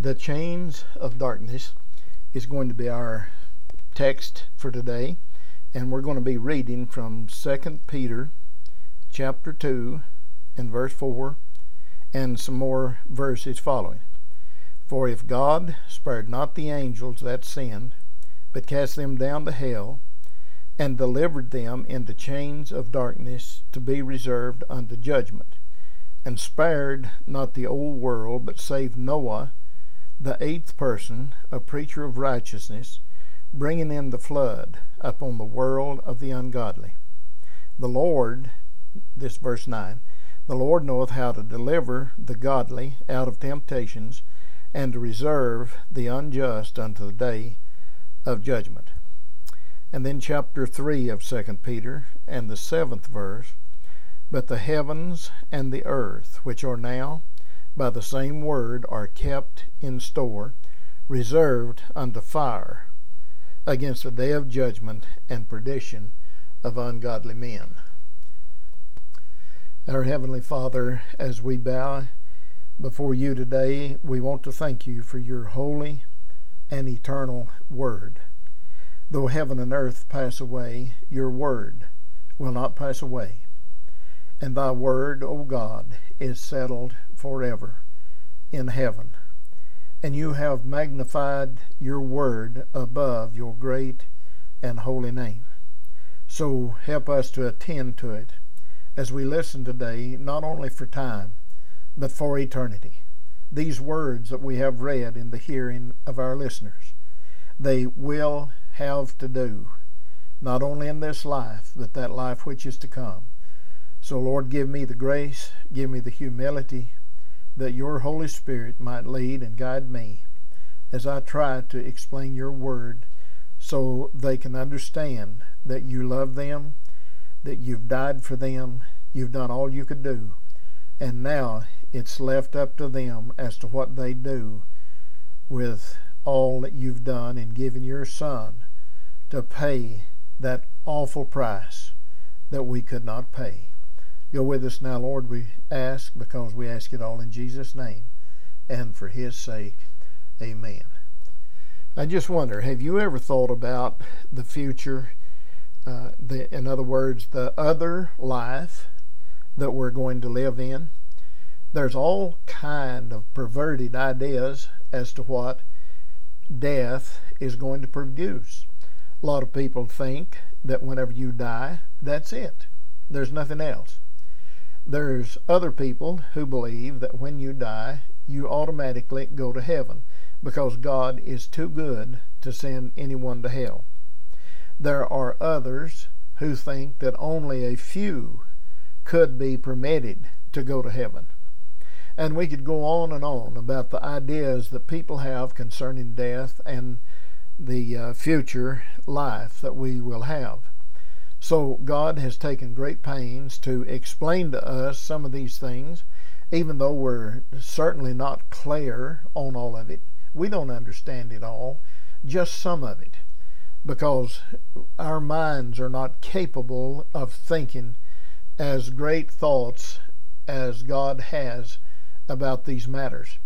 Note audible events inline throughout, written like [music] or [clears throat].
The chains of darkness is going to be our text for today, and we're going to be reading from 2 Peter chapter 2 and verse 4 and some more verses following. For if God spared not the angels that sinned, but cast them down to hell, and delivered them into chains of darkness to be reserved unto judgment, and spared not the old world, but saved Noah, the eighth person, a preacher of righteousness, bringing in the flood upon the world of the ungodly. The Lord, this verse 9, the Lord knoweth how to deliver the godly out of temptations, and to reserve the unjust unto the day of judgment. And then chapter 3 of 2 Peter, and the seventh verse, But the heavens and the earth, which are now by the same word are kept in store, reserved unto fire, against the day of judgment and perdition of ungodly men. Our Heavenly Father, as we bow before you today, we want to thank you for your holy and eternal word. Though heaven and earth pass away, your word will not pass away. And thy word, O God, is settled forever in heaven. And you have magnified your word above your great and holy name. So help us to attend to it as we listen today, not only for time, but for eternity. These words that we have read in the hearing of our listeners, they will have to do, not only in this life, but that life which is to come. So, Lord, give me the grace, give me the humility, that your Holy Spirit might lead and guide me as I try to explain your word so they can understand that you love them, that you've died for them, you've done all you could do, and now it's left up to them as to what they do with all that you've done in giving your Son to pay that awful price that we could not pay. Go with us now, Lord, we ask, because we ask it all in Jesus' name and for His sake. Amen. I just wonder have you ever thought about the future? Uh, the, in other words, the other life that we're going to live in? There's all kind of perverted ideas as to what death is going to produce. A lot of people think that whenever you die, that's it. There's nothing else. There's other people who believe that when you die, you automatically go to heaven because God is too good to send anyone to hell. There are others who think that only a few could be permitted to go to heaven. And we could go on and on about the ideas that people have concerning death and the uh, future life that we will have. So God has taken great pains to explain to us some of these things, even though we're certainly not clear on all of it. We don't understand it all, just some of it, because our minds are not capable of thinking as great thoughts as God has about these matters.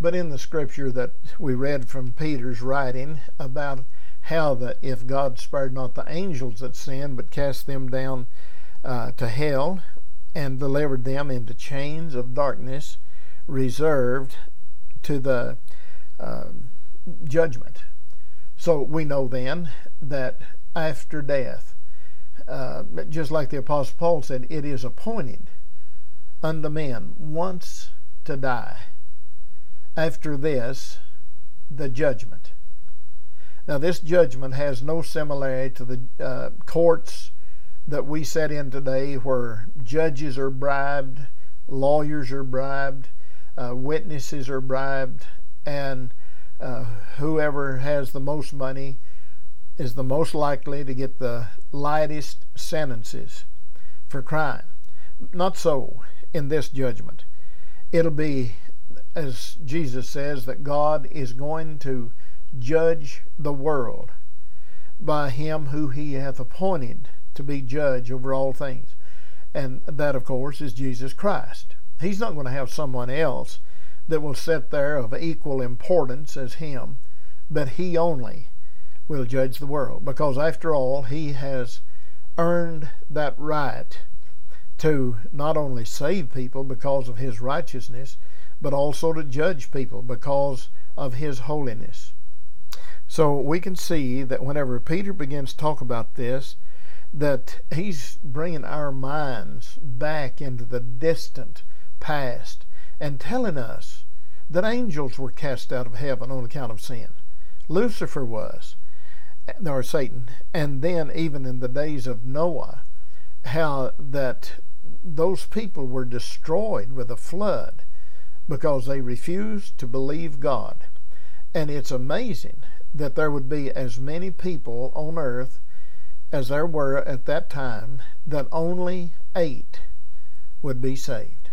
But in the scripture that we read from Peter's writing about how that if God spared not the angels that sinned, but cast them down uh, to hell and delivered them into chains of darkness reserved to the uh, judgment. So we know then that after death, uh, just like the Apostle Paul said, it is appointed unto men once to die. After this, the judgment. Now, this judgment has no similarity to the uh, courts that we set in today where judges are bribed, lawyers are bribed, uh, witnesses are bribed, and uh, whoever has the most money is the most likely to get the lightest sentences for crime. Not so in this judgment. It'll be, as Jesus says, that God is going to judge the world by him who he hath appointed to be judge over all things. And that, of course, is Jesus Christ. He's not going to have someone else that will sit there of equal importance as him, but he only will judge the world because after all he has earned that right to not only save people because of his righteousness, but also to judge people because of his holiness. So we can see that whenever Peter begins to talk about this, that he's bringing our minds back into the distant past and telling us that angels were cast out of heaven on account of sin. Lucifer was, or Satan, and then even in the days of Noah, how that those people were destroyed with a flood because they refused to believe God. And it's amazing that there would be as many people on earth as there were at that time, that only eight would be saved.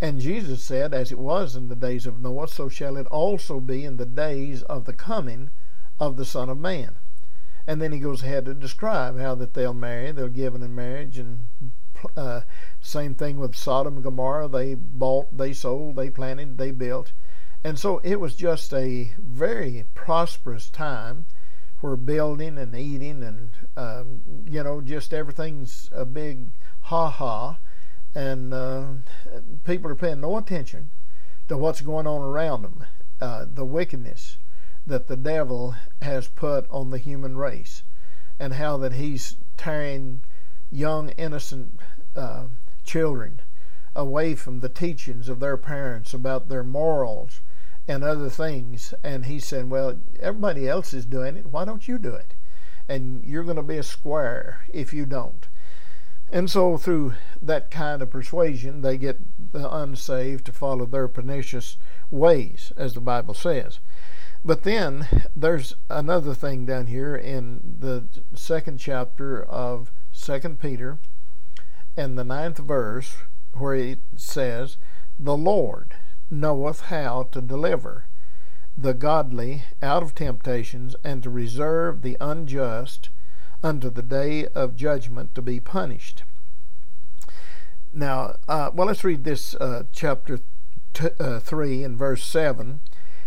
And Jesus said, As it was in the days of Noah, so shall it also be in the days of the coming of the Son of Man. And then he goes ahead to describe how that they'll marry, they'll give in marriage, and uh, same thing with Sodom and Gomorrah. They bought, they sold, they planted, they built. And so it was just a very prosperous time where building and eating and, um, you know, just everything's a big ha ha. And uh, people are paying no attention to what's going on around them, uh, the wickedness that the devil has put on the human race, and how that he's tearing young, innocent uh, children away from the teachings of their parents about their morals and other things. And he said, Well, everybody else is doing it. Why don't you do it? And you're going to be a square if you don't. And so, through that kind of persuasion, they get the unsaved to follow their pernicious ways, as the Bible says. But then there's another thing down here in the second chapter of Second Peter and the ninth verse, where it says, The Lord knoweth how to deliver the godly out of temptations and to reserve the unjust unto the day of judgment to be punished. Now, uh, well, let's read this uh, chapter t- uh, 3 and verse 7.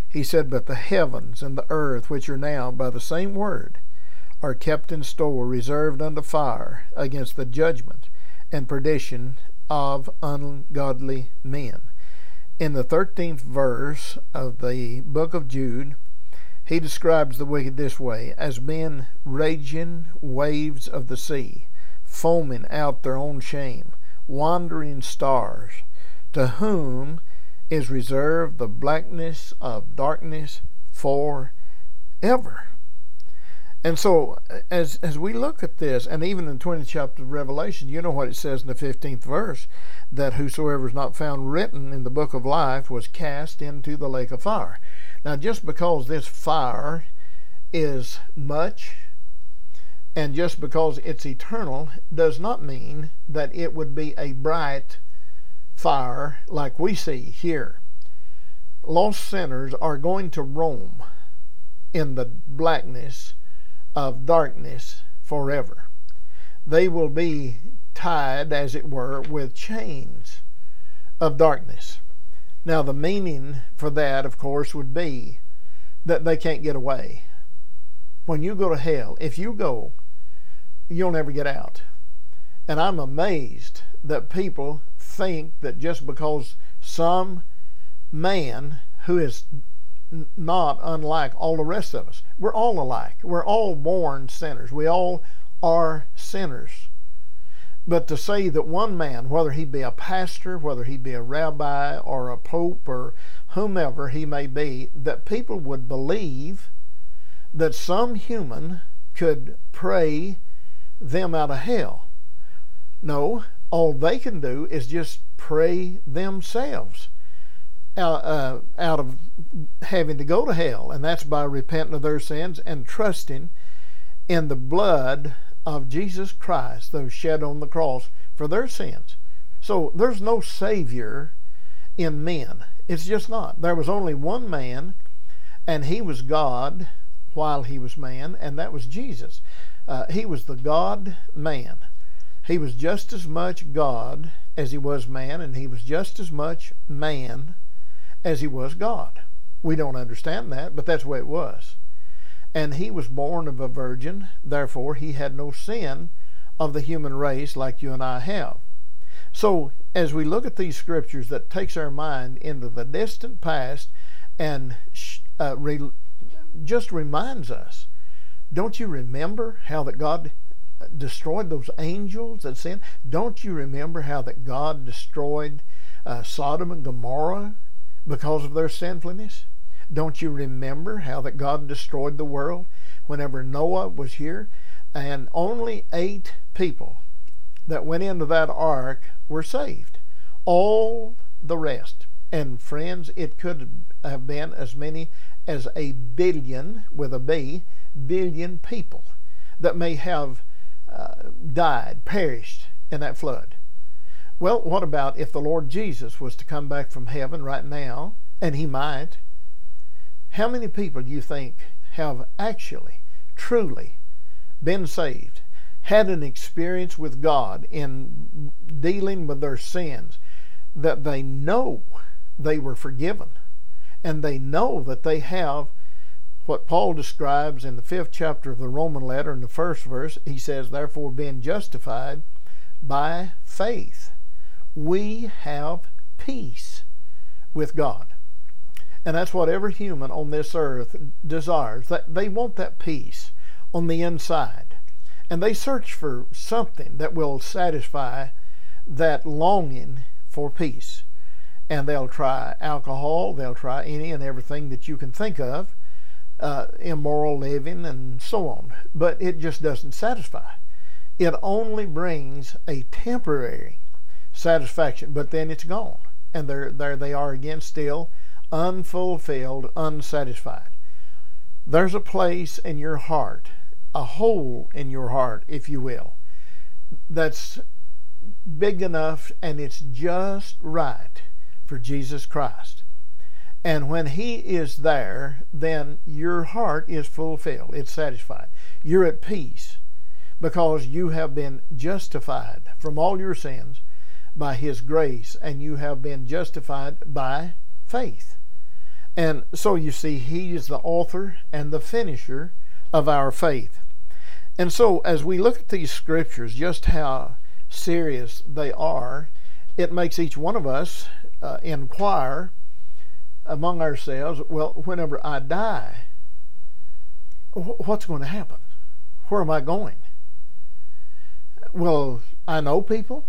He said, But the heavens and the earth, which are now by the same word, are kept in store, reserved unto fire against the judgment and perdition of ungodly men in the 13th verse of the book of Jude, he describes the wicked this way as men raging waves of the sea, foaming out their own shame, wandering stars, to whom is reserved the blackness of darkness forever. And so, as as we look at this, and even in the 20th chapter of Revelation, you know what it says in the 15th verse that whosoever is not found written in the book of life was cast into the lake of fire. Now, just because this fire is much and just because it's eternal does not mean that it would be a bright fire like we see here. Lost sinners are going to roam in the blackness of darkness forever. They will be tied, as it were, with chains of darkness. Now, the meaning for that, of course, would be that they can't get away. When you go to hell, if you go, you'll never get out. And I'm amazed that people think that just because some man who is not unlike all the rest of us. We're all alike. We're all born sinners. We all are sinners. But to say that one man, whether he be a pastor, whether he be a rabbi or a pope or whomever he may be, that people would believe that some human could pray them out of hell. No, all they can do is just pray themselves out, uh, out of having to go to hell, and that's by repenting of their sins and trusting in the blood of Jesus Christ was shed on the cross for their sins. So there's no Savior in men. It's just not. There was only one man, and he was God while he was man, and that was Jesus. Uh, he was the God man. He was just as much God as he was man, and he was just as much man as he was God. We don't understand that, but that's the way it was. And he was born of a virgin, therefore he had no sin of the human race like you and I have. So, as we look at these scriptures, that takes our mind into the distant past and uh, re- just reminds us don't you remember how that God destroyed those angels that sinned? Don't you remember how that God destroyed uh, Sodom and Gomorrah because of their sinfulness? Don't you remember how that God destroyed the world whenever Noah was here? And only eight people that went into that ark were saved. All the rest. And friends, it could have been as many as a billion, with a B, billion people that may have uh, died, perished in that flood. Well, what about if the Lord Jesus was to come back from heaven right now, and he might? How many people do you think have actually, truly been saved, had an experience with God in dealing with their sins, that they know they were forgiven, and they know that they have what Paul describes in the fifth chapter of the Roman letter in the first verse. He says, Therefore, being justified by faith, we have peace with God. And that's what every human on this earth desires. They want that peace on the inside. And they search for something that will satisfy that longing for peace. And they'll try alcohol, they'll try any and everything that you can think of uh, immoral living, and so on. But it just doesn't satisfy. It only brings a temporary satisfaction, but then it's gone. And there, there they are again, still unfulfilled, unsatisfied. There's a place in your heart, a hole in your heart, if you will, that's big enough and it's just right for Jesus Christ. And when He is there, then your heart is fulfilled, it's satisfied. You're at peace because you have been justified from all your sins by His grace, and you have been justified by faith. And so you see, He is the author and the finisher of our faith. And so, as we look at these scriptures, just how serious they are, it makes each one of us uh, inquire among ourselves, well, whenever I die, what's going to happen? Where am I going? Well, I know people?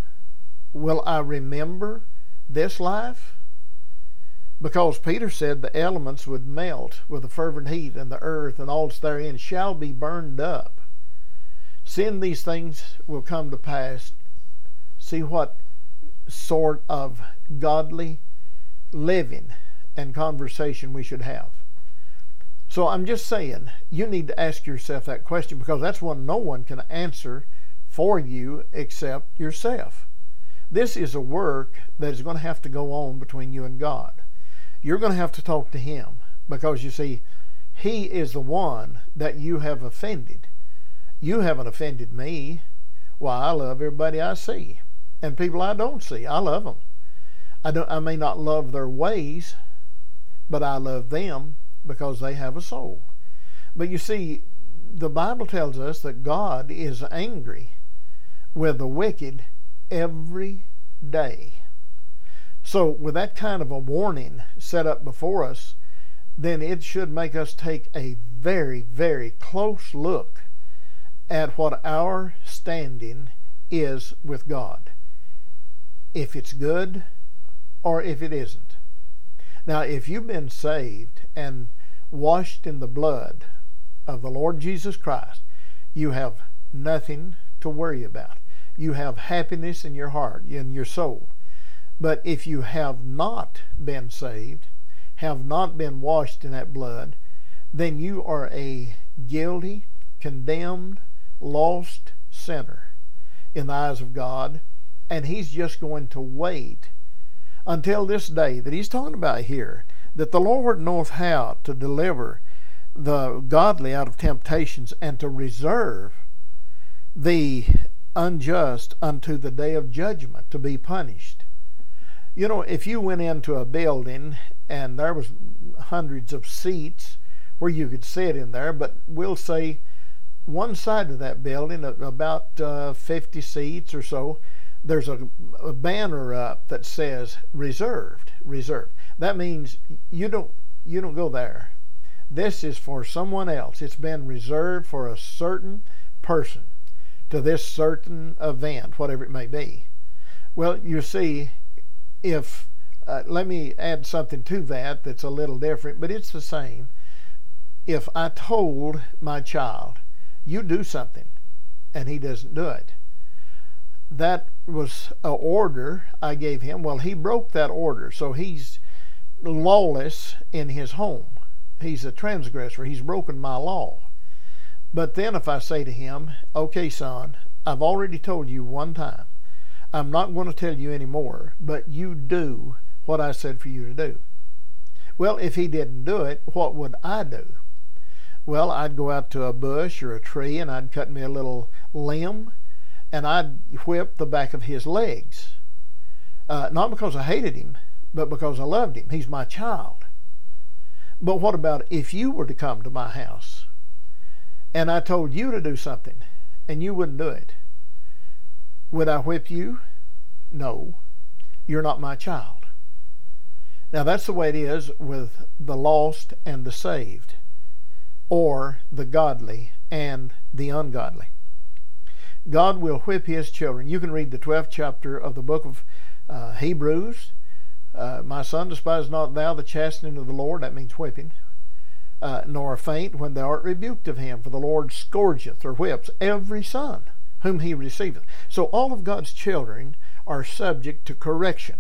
Will I remember this life? Because Peter said the elements would melt with a fervent heat, and the earth and all that's therein shall be burned up. Seeing these things will come to pass, see what sort of godly living and conversation we should have. So I'm just saying, you need to ask yourself that question because that's one no one can answer for you except yourself. This is a work that is going to have to go on between you and God. You're going to have to talk to Him because you see, He is the one that you have offended. You haven't offended me. Why, I love everybody I see. And people I don't see, I love them. I, don't, I may not love their ways, but I love them because they have a soul. But you see, the Bible tells us that God is angry with the wicked every day. So, with that kind of a warning set up before us, then it should make us take a very, very close look at what our standing is with God. If it's good or if it isn't. Now, if you've been saved and washed in the blood of the Lord Jesus Christ, you have nothing to worry about. You have happiness in your heart, in your soul. But if you have not been saved, have not been washed in that blood, then you are a guilty, condemned, lost sinner in the eyes of God, and He's just going to wait until this day that he's talking about here, that the Lord knoweth how to deliver the godly out of temptations and to reserve the unjust unto the day of judgment to be punished. You know, if you went into a building and there was hundreds of seats where you could sit in there, but we'll say one side of that building, about uh, 50 seats or so, there's a, a, banner up that says reserved, reserved. That means you don't you don't go there. This is for someone else. It's been reserved for a certain person to this certain event, whatever it may be. Well, you see, if uh, let me add something to that that's a little different, but it's the same. If I told my child, you do something, and he doesn't do it, that was an order I gave him. Well, he broke that order, so he's lawless in his home. He's a transgressor. He's broken my law. But then if I say to him, okay, son, I've already told you one time, I'm not going to tell you any more, but you do what I said for you to do. Well, if he didn't do it, what would I do? Well, I'd go out to a bush or a tree and I'd cut me a little limb and I'd whip the back of his legs. Uh, not because I hated him, but because I loved him. He's my child. But what about if you were to come to my house and I told you to do something and you wouldn't do it, would I whip you? No. You're not my child. Now that's the way it is with the lost and the saved, or the godly and the ungodly. God will whip his children. You can read the 12th chapter of the book of uh, Hebrews. Uh, my son, despise not thou the chastening of the Lord. That means whipping uh, nor faint when thou art rebuked of him, for the Lord scourgeth or whips every son whom he receiveth. So all of God's children are subject to correction.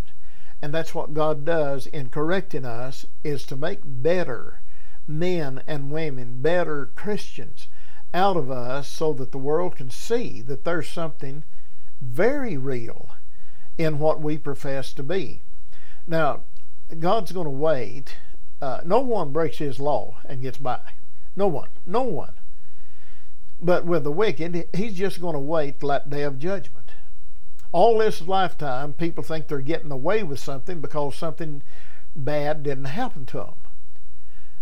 And that's what God does in correcting us is to make better men and women, better Christians out of us so that the world can see that there's something very real in what we profess to be. Now, God's going to wait uh, no one breaks his law and gets by. No one. No one. But with the wicked, he's just going to wait till that day of judgment. All this lifetime, people think they're getting away with something because something bad didn't happen to them.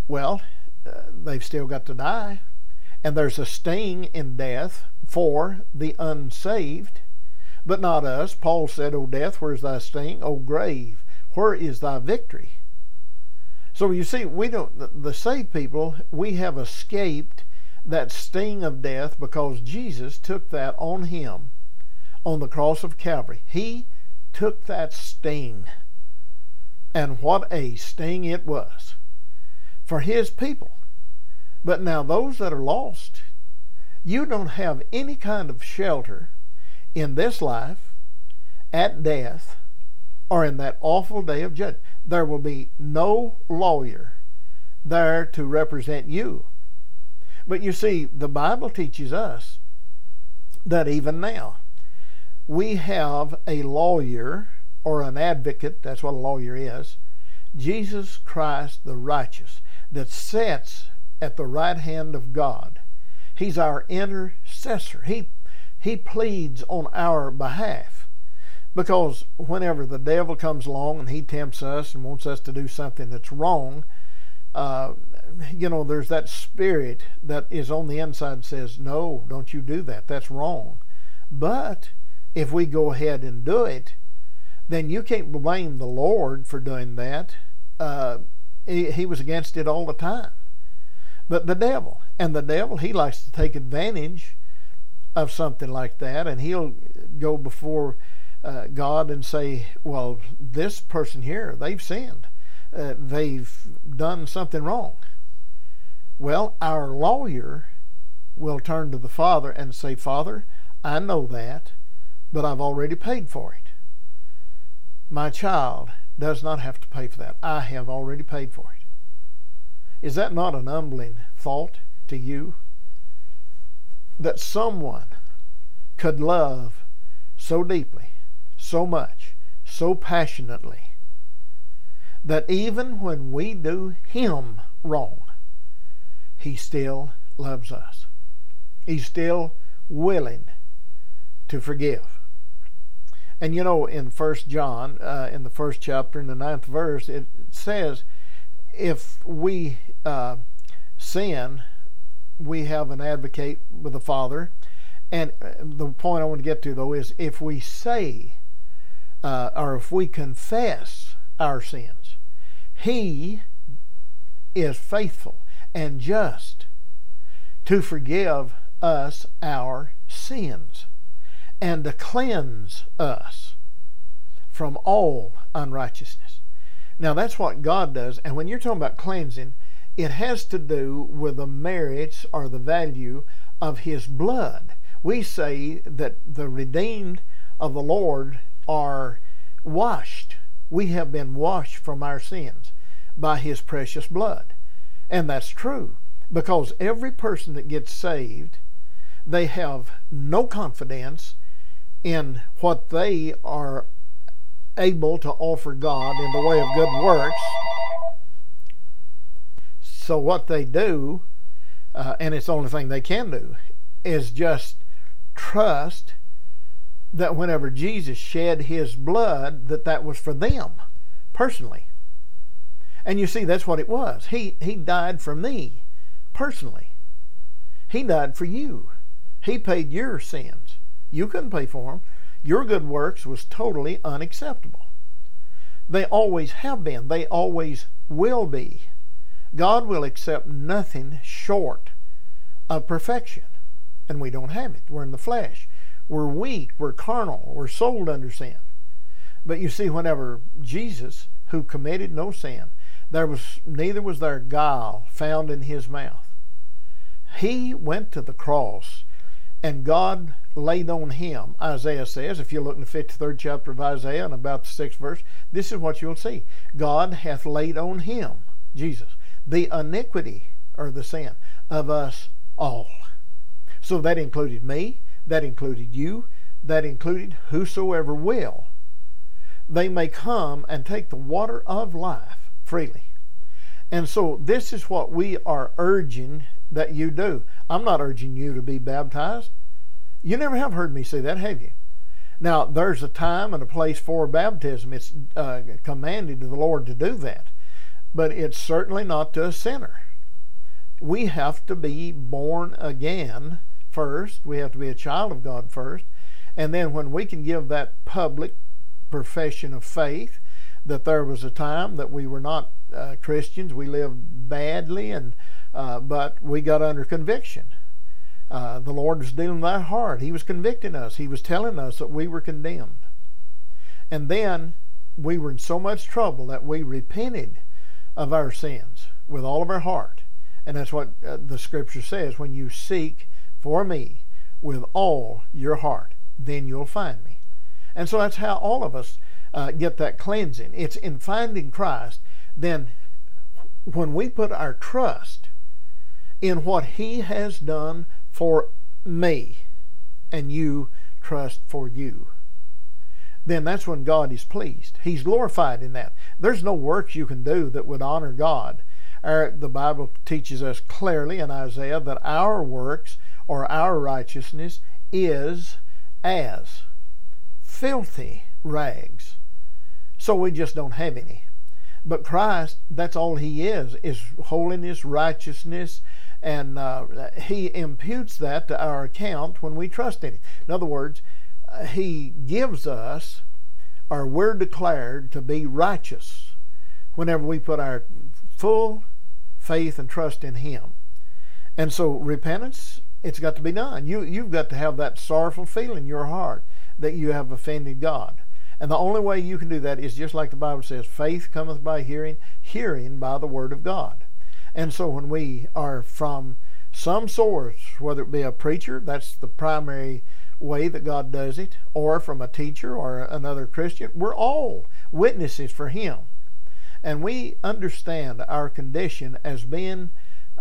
Well, uh, they've still got to die. And there's a sting in death for the unsaved, but not us. Paul said, O death, where's thy sting? O grave, where is thy victory? So you see, we don't, the, the saved people, we have escaped that sting of death because Jesus took that on him on the cross of Calvary. He took that sting. And what a sting it was for his people. But now, those that are lost, you don't have any kind of shelter in this life, at death, or in that awful day of judgment there will be no lawyer there to represent you. But you see, the Bible teaches us that even now we have a lawyer or an advocate, that's what a lawyer is, Jesus Christ the righteous, that sits at the right hand of God. He's our intercessor. He, he pleads on our behalf. Because whenever the devil comes along and he tempts us and wants us to do something that's wrong, uh, you know, there's that spirit that is on the inside says, no, don't you do that. That's wrong. But if we go ahead and do it, then you can't blame the Lord for doing that. Uh, he, he was against it all the time. But the devil, and the devil, he likes to take advantage of something like that, and he'll go before uh, God and say, well, this person here, they've sinned. Uh, they've done something wrong. Well, our lawyer will turn to the Father and say, Father, I know that, but I've already paid for it. My child does not have to pay for that. I have already paid for it. Is that not an humbling thought to you? That someone could love so deeply so much, so passionately, that even when we do Him wrong, He still loves us. He's still willing to forgive. And you know, in First John, uh, in the first chapter, in the ninth verse, it says, if we uh, sin, we have an advocate with the Father. And uh, the point I want to get to, though, is if we say, uh, or if we confess our sins, He is faithful and just to forgive us our sins and to cleanse us from all unrighteousness. Now, that's what God does. And when you're talking about cleansing, it has to do with the merits or the value of His blood. We say that the redeemed of the Lord are washed. We have been washed from our sins by His precious blood. And that's true because every person that gets saved, they have no confidence in what they are able to offer God in the way of good works. So, what they do, uh, and it's the only thing they can do, is just trust that whenever Jesus shed his blood, that that was for them personally. And you see, that's what it was. He, he died for me personally. He died for you. He paid your sins. You couldn't pay for them. Your good works was totally unacceptable. They always have been. They always will be. God will accept nothing short of perfection. And we don't have it. We're in the flesh. We're weak. We're carnal. We're sold under sin. But you see, whenever Jesus, who committed no sin, there was neither was there guile found in his mouth. He went to the cross, and God laid on him, Isaiah says, if you look in the 53rd chapter of Isaiah and about the 6th verse, this is what you'll see. God hath laid on him, Jesus, the iniquity or the sin of us all. So that included me, that included you, that included whosoever will. They may come and take the water of life freely. And so this is what we are urging that you do. I'm not urging you to be baptized. You never have heard me say that, have you? Now, there's a time and a place for baptism. It's uh, commanded to the Lord to do that. But it's certainly not to a sinner. We have to be born again first. We have to be a child of God first. And then when we can give that public profession of faith that there was a time that we were not uh, Christians, we lived badly, and uh, but we got under conviction uh, the Lord was dealing with our heart. He was convicting us. He was telling us that we were condemned. And then we were in so much trouble that we repented of our sins with all of our heart. And that's what uh, the scripture says when you seek for me with all your heart, then you'll find me. And so that's how all of us uh, get that cleansing. It's in finding Christ. Then, when we put our trust in what He has done for me and you trust for you, then that's when God is pleased. He's glorified in that. There's no works you can do that would honor God. Our, the Bible teaches us clearly in Isaiah that our works or our righteousness is as filthy rags. So we just don't have any. But Christ, that's all He is, is holiness, righteousness, and uh, he imputes that to our account when we trust in him. In other words, he gives us, or we're declared to be righteous whenever we put our full faith and trust in him. And so repentance, it's got to be done. You, you've got to have that sorrowful feeling in your heart that you have offended God. And the only way you can do that is just like the Bible says faith cometh by hearing, hearing by the Word of God. And so when we are from some source, whether it be a preacher, that's the primary way that God does it, or from a teacher or another Christian, we're all witnesses for Him. And we understand our condition as being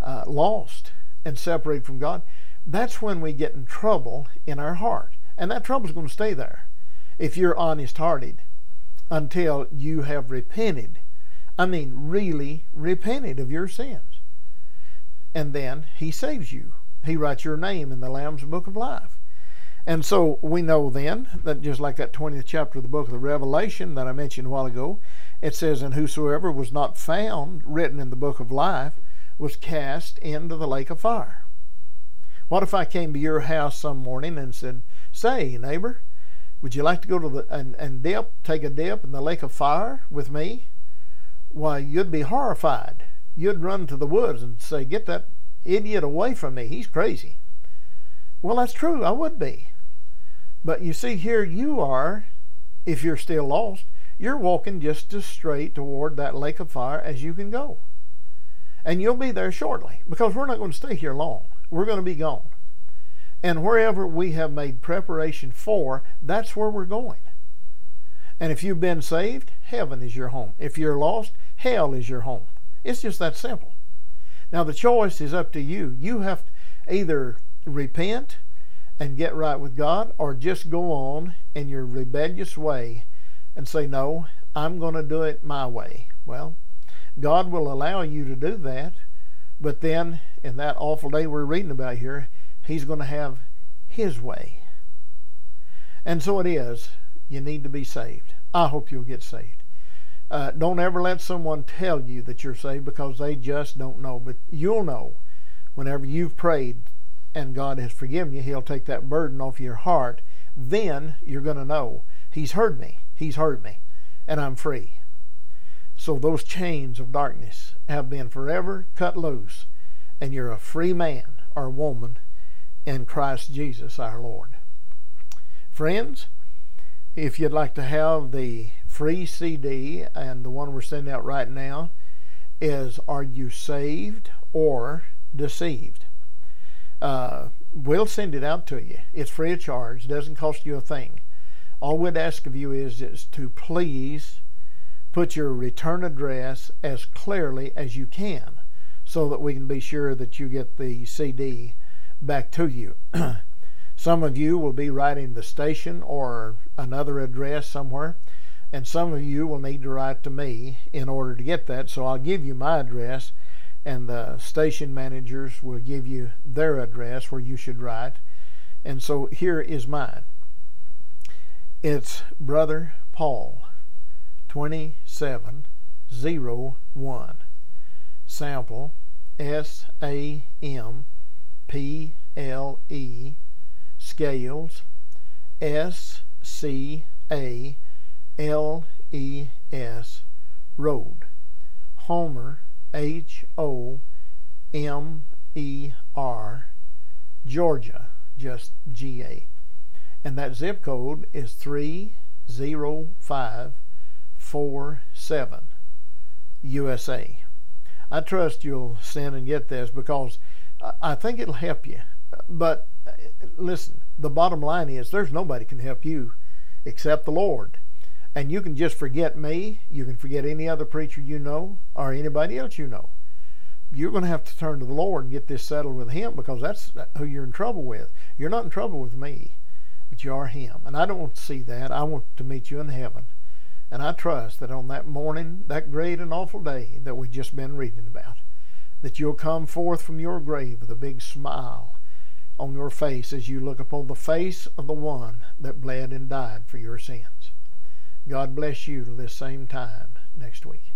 uh, lost and separated from God. That's when we get in trouble in our heart. And that trouble's going to stay there if you're honest hearted until you have repented I mean, really repented of your sins. And then He saves you. He writes your name in the Lamb's Book of Life. And so we know then that just like that 20th chapter of the book of the Revelation that I mentioned a while ago, it says, And whosoever was not found written in the book of life was cast into the lake of fire. What if I came to your house some morning and said, Say, neighbor, would you like to go to the and, and dip, take a dip in the lake of fire with me? Why, you'd be horrified. You'd run to the woods and say, Get that idiot away from me. He's crazy. Well, that's true. I would be. But you see, here you are, if you're still lost, you're walking just as straight toward that lake of fire as you can go. And you'll be there shortly because we're not going to stay here long. We're going to be gone. And wherever we have made preparation for, that's where we're going. And if you've been saved, heaven is your home. If you're lost, hell is your home. It's just that simple. Now, the choice is up to you. You have to either repent and get right with God or just go on in your rebellious way and say, No, I'm going to do it my way. Well, God will allow you to do that, but then in that awful day we're reading about here, He's going to have His way. And so it is. You need to be saved. I hope you'll get saved. Uh, don't ever let someone tell you that you're saved because they just don't know. But you'll know whenever you've prayed and God has forgiven you, He'll take that burden off your heart. Then you're going to know He's heard me. He's heard me. And I'm free. So those chains of darkness have been forever cut loose. And you're a free man or woman in Christ Jesus our Lord. Friends, if you'd like to have the free CD, and the one we're sending out right now is Are You Saved or Deceived? Uh, we'll send it out to you. It's free of charge, doesn't cost you a thing. All we'd ask of you is, is to please put your return address as clearly as you can so that we can be sure that you get the CD back to you. [clears throat] some of you will be writing the station or another address somewhere, and some of you will need to write to me in order to get that. So I'll give you my address and the station managers will give you their address where you should write. And so here is mine. It's Brother Paul, 2701. Sample, S A M P L E, Scales, S C A L E S, Road, Homer, H O M E R, Georgia, just G A. And that zip code is 30547, USA. I trust you'll send and get this because I think it'll help you. But uh, listen, the bottom line is there's nobody can help you except the Lord. And you can just forget me. You can forget any other preacher you know or anybody else you know. You're going to have to turn to the Lord and get this settled with Him because that's who you're in trouble with. You're not in trouble with me, but you are Him. And I don't want to see that. I want to meet you in heaven. And I trust that on that morning, that great and awful day that we've just been reading about, that you'll come forth from your grave with a big smile on your face as you look upon the face of the one that bled and died for your sins. God bless you till this same time next week.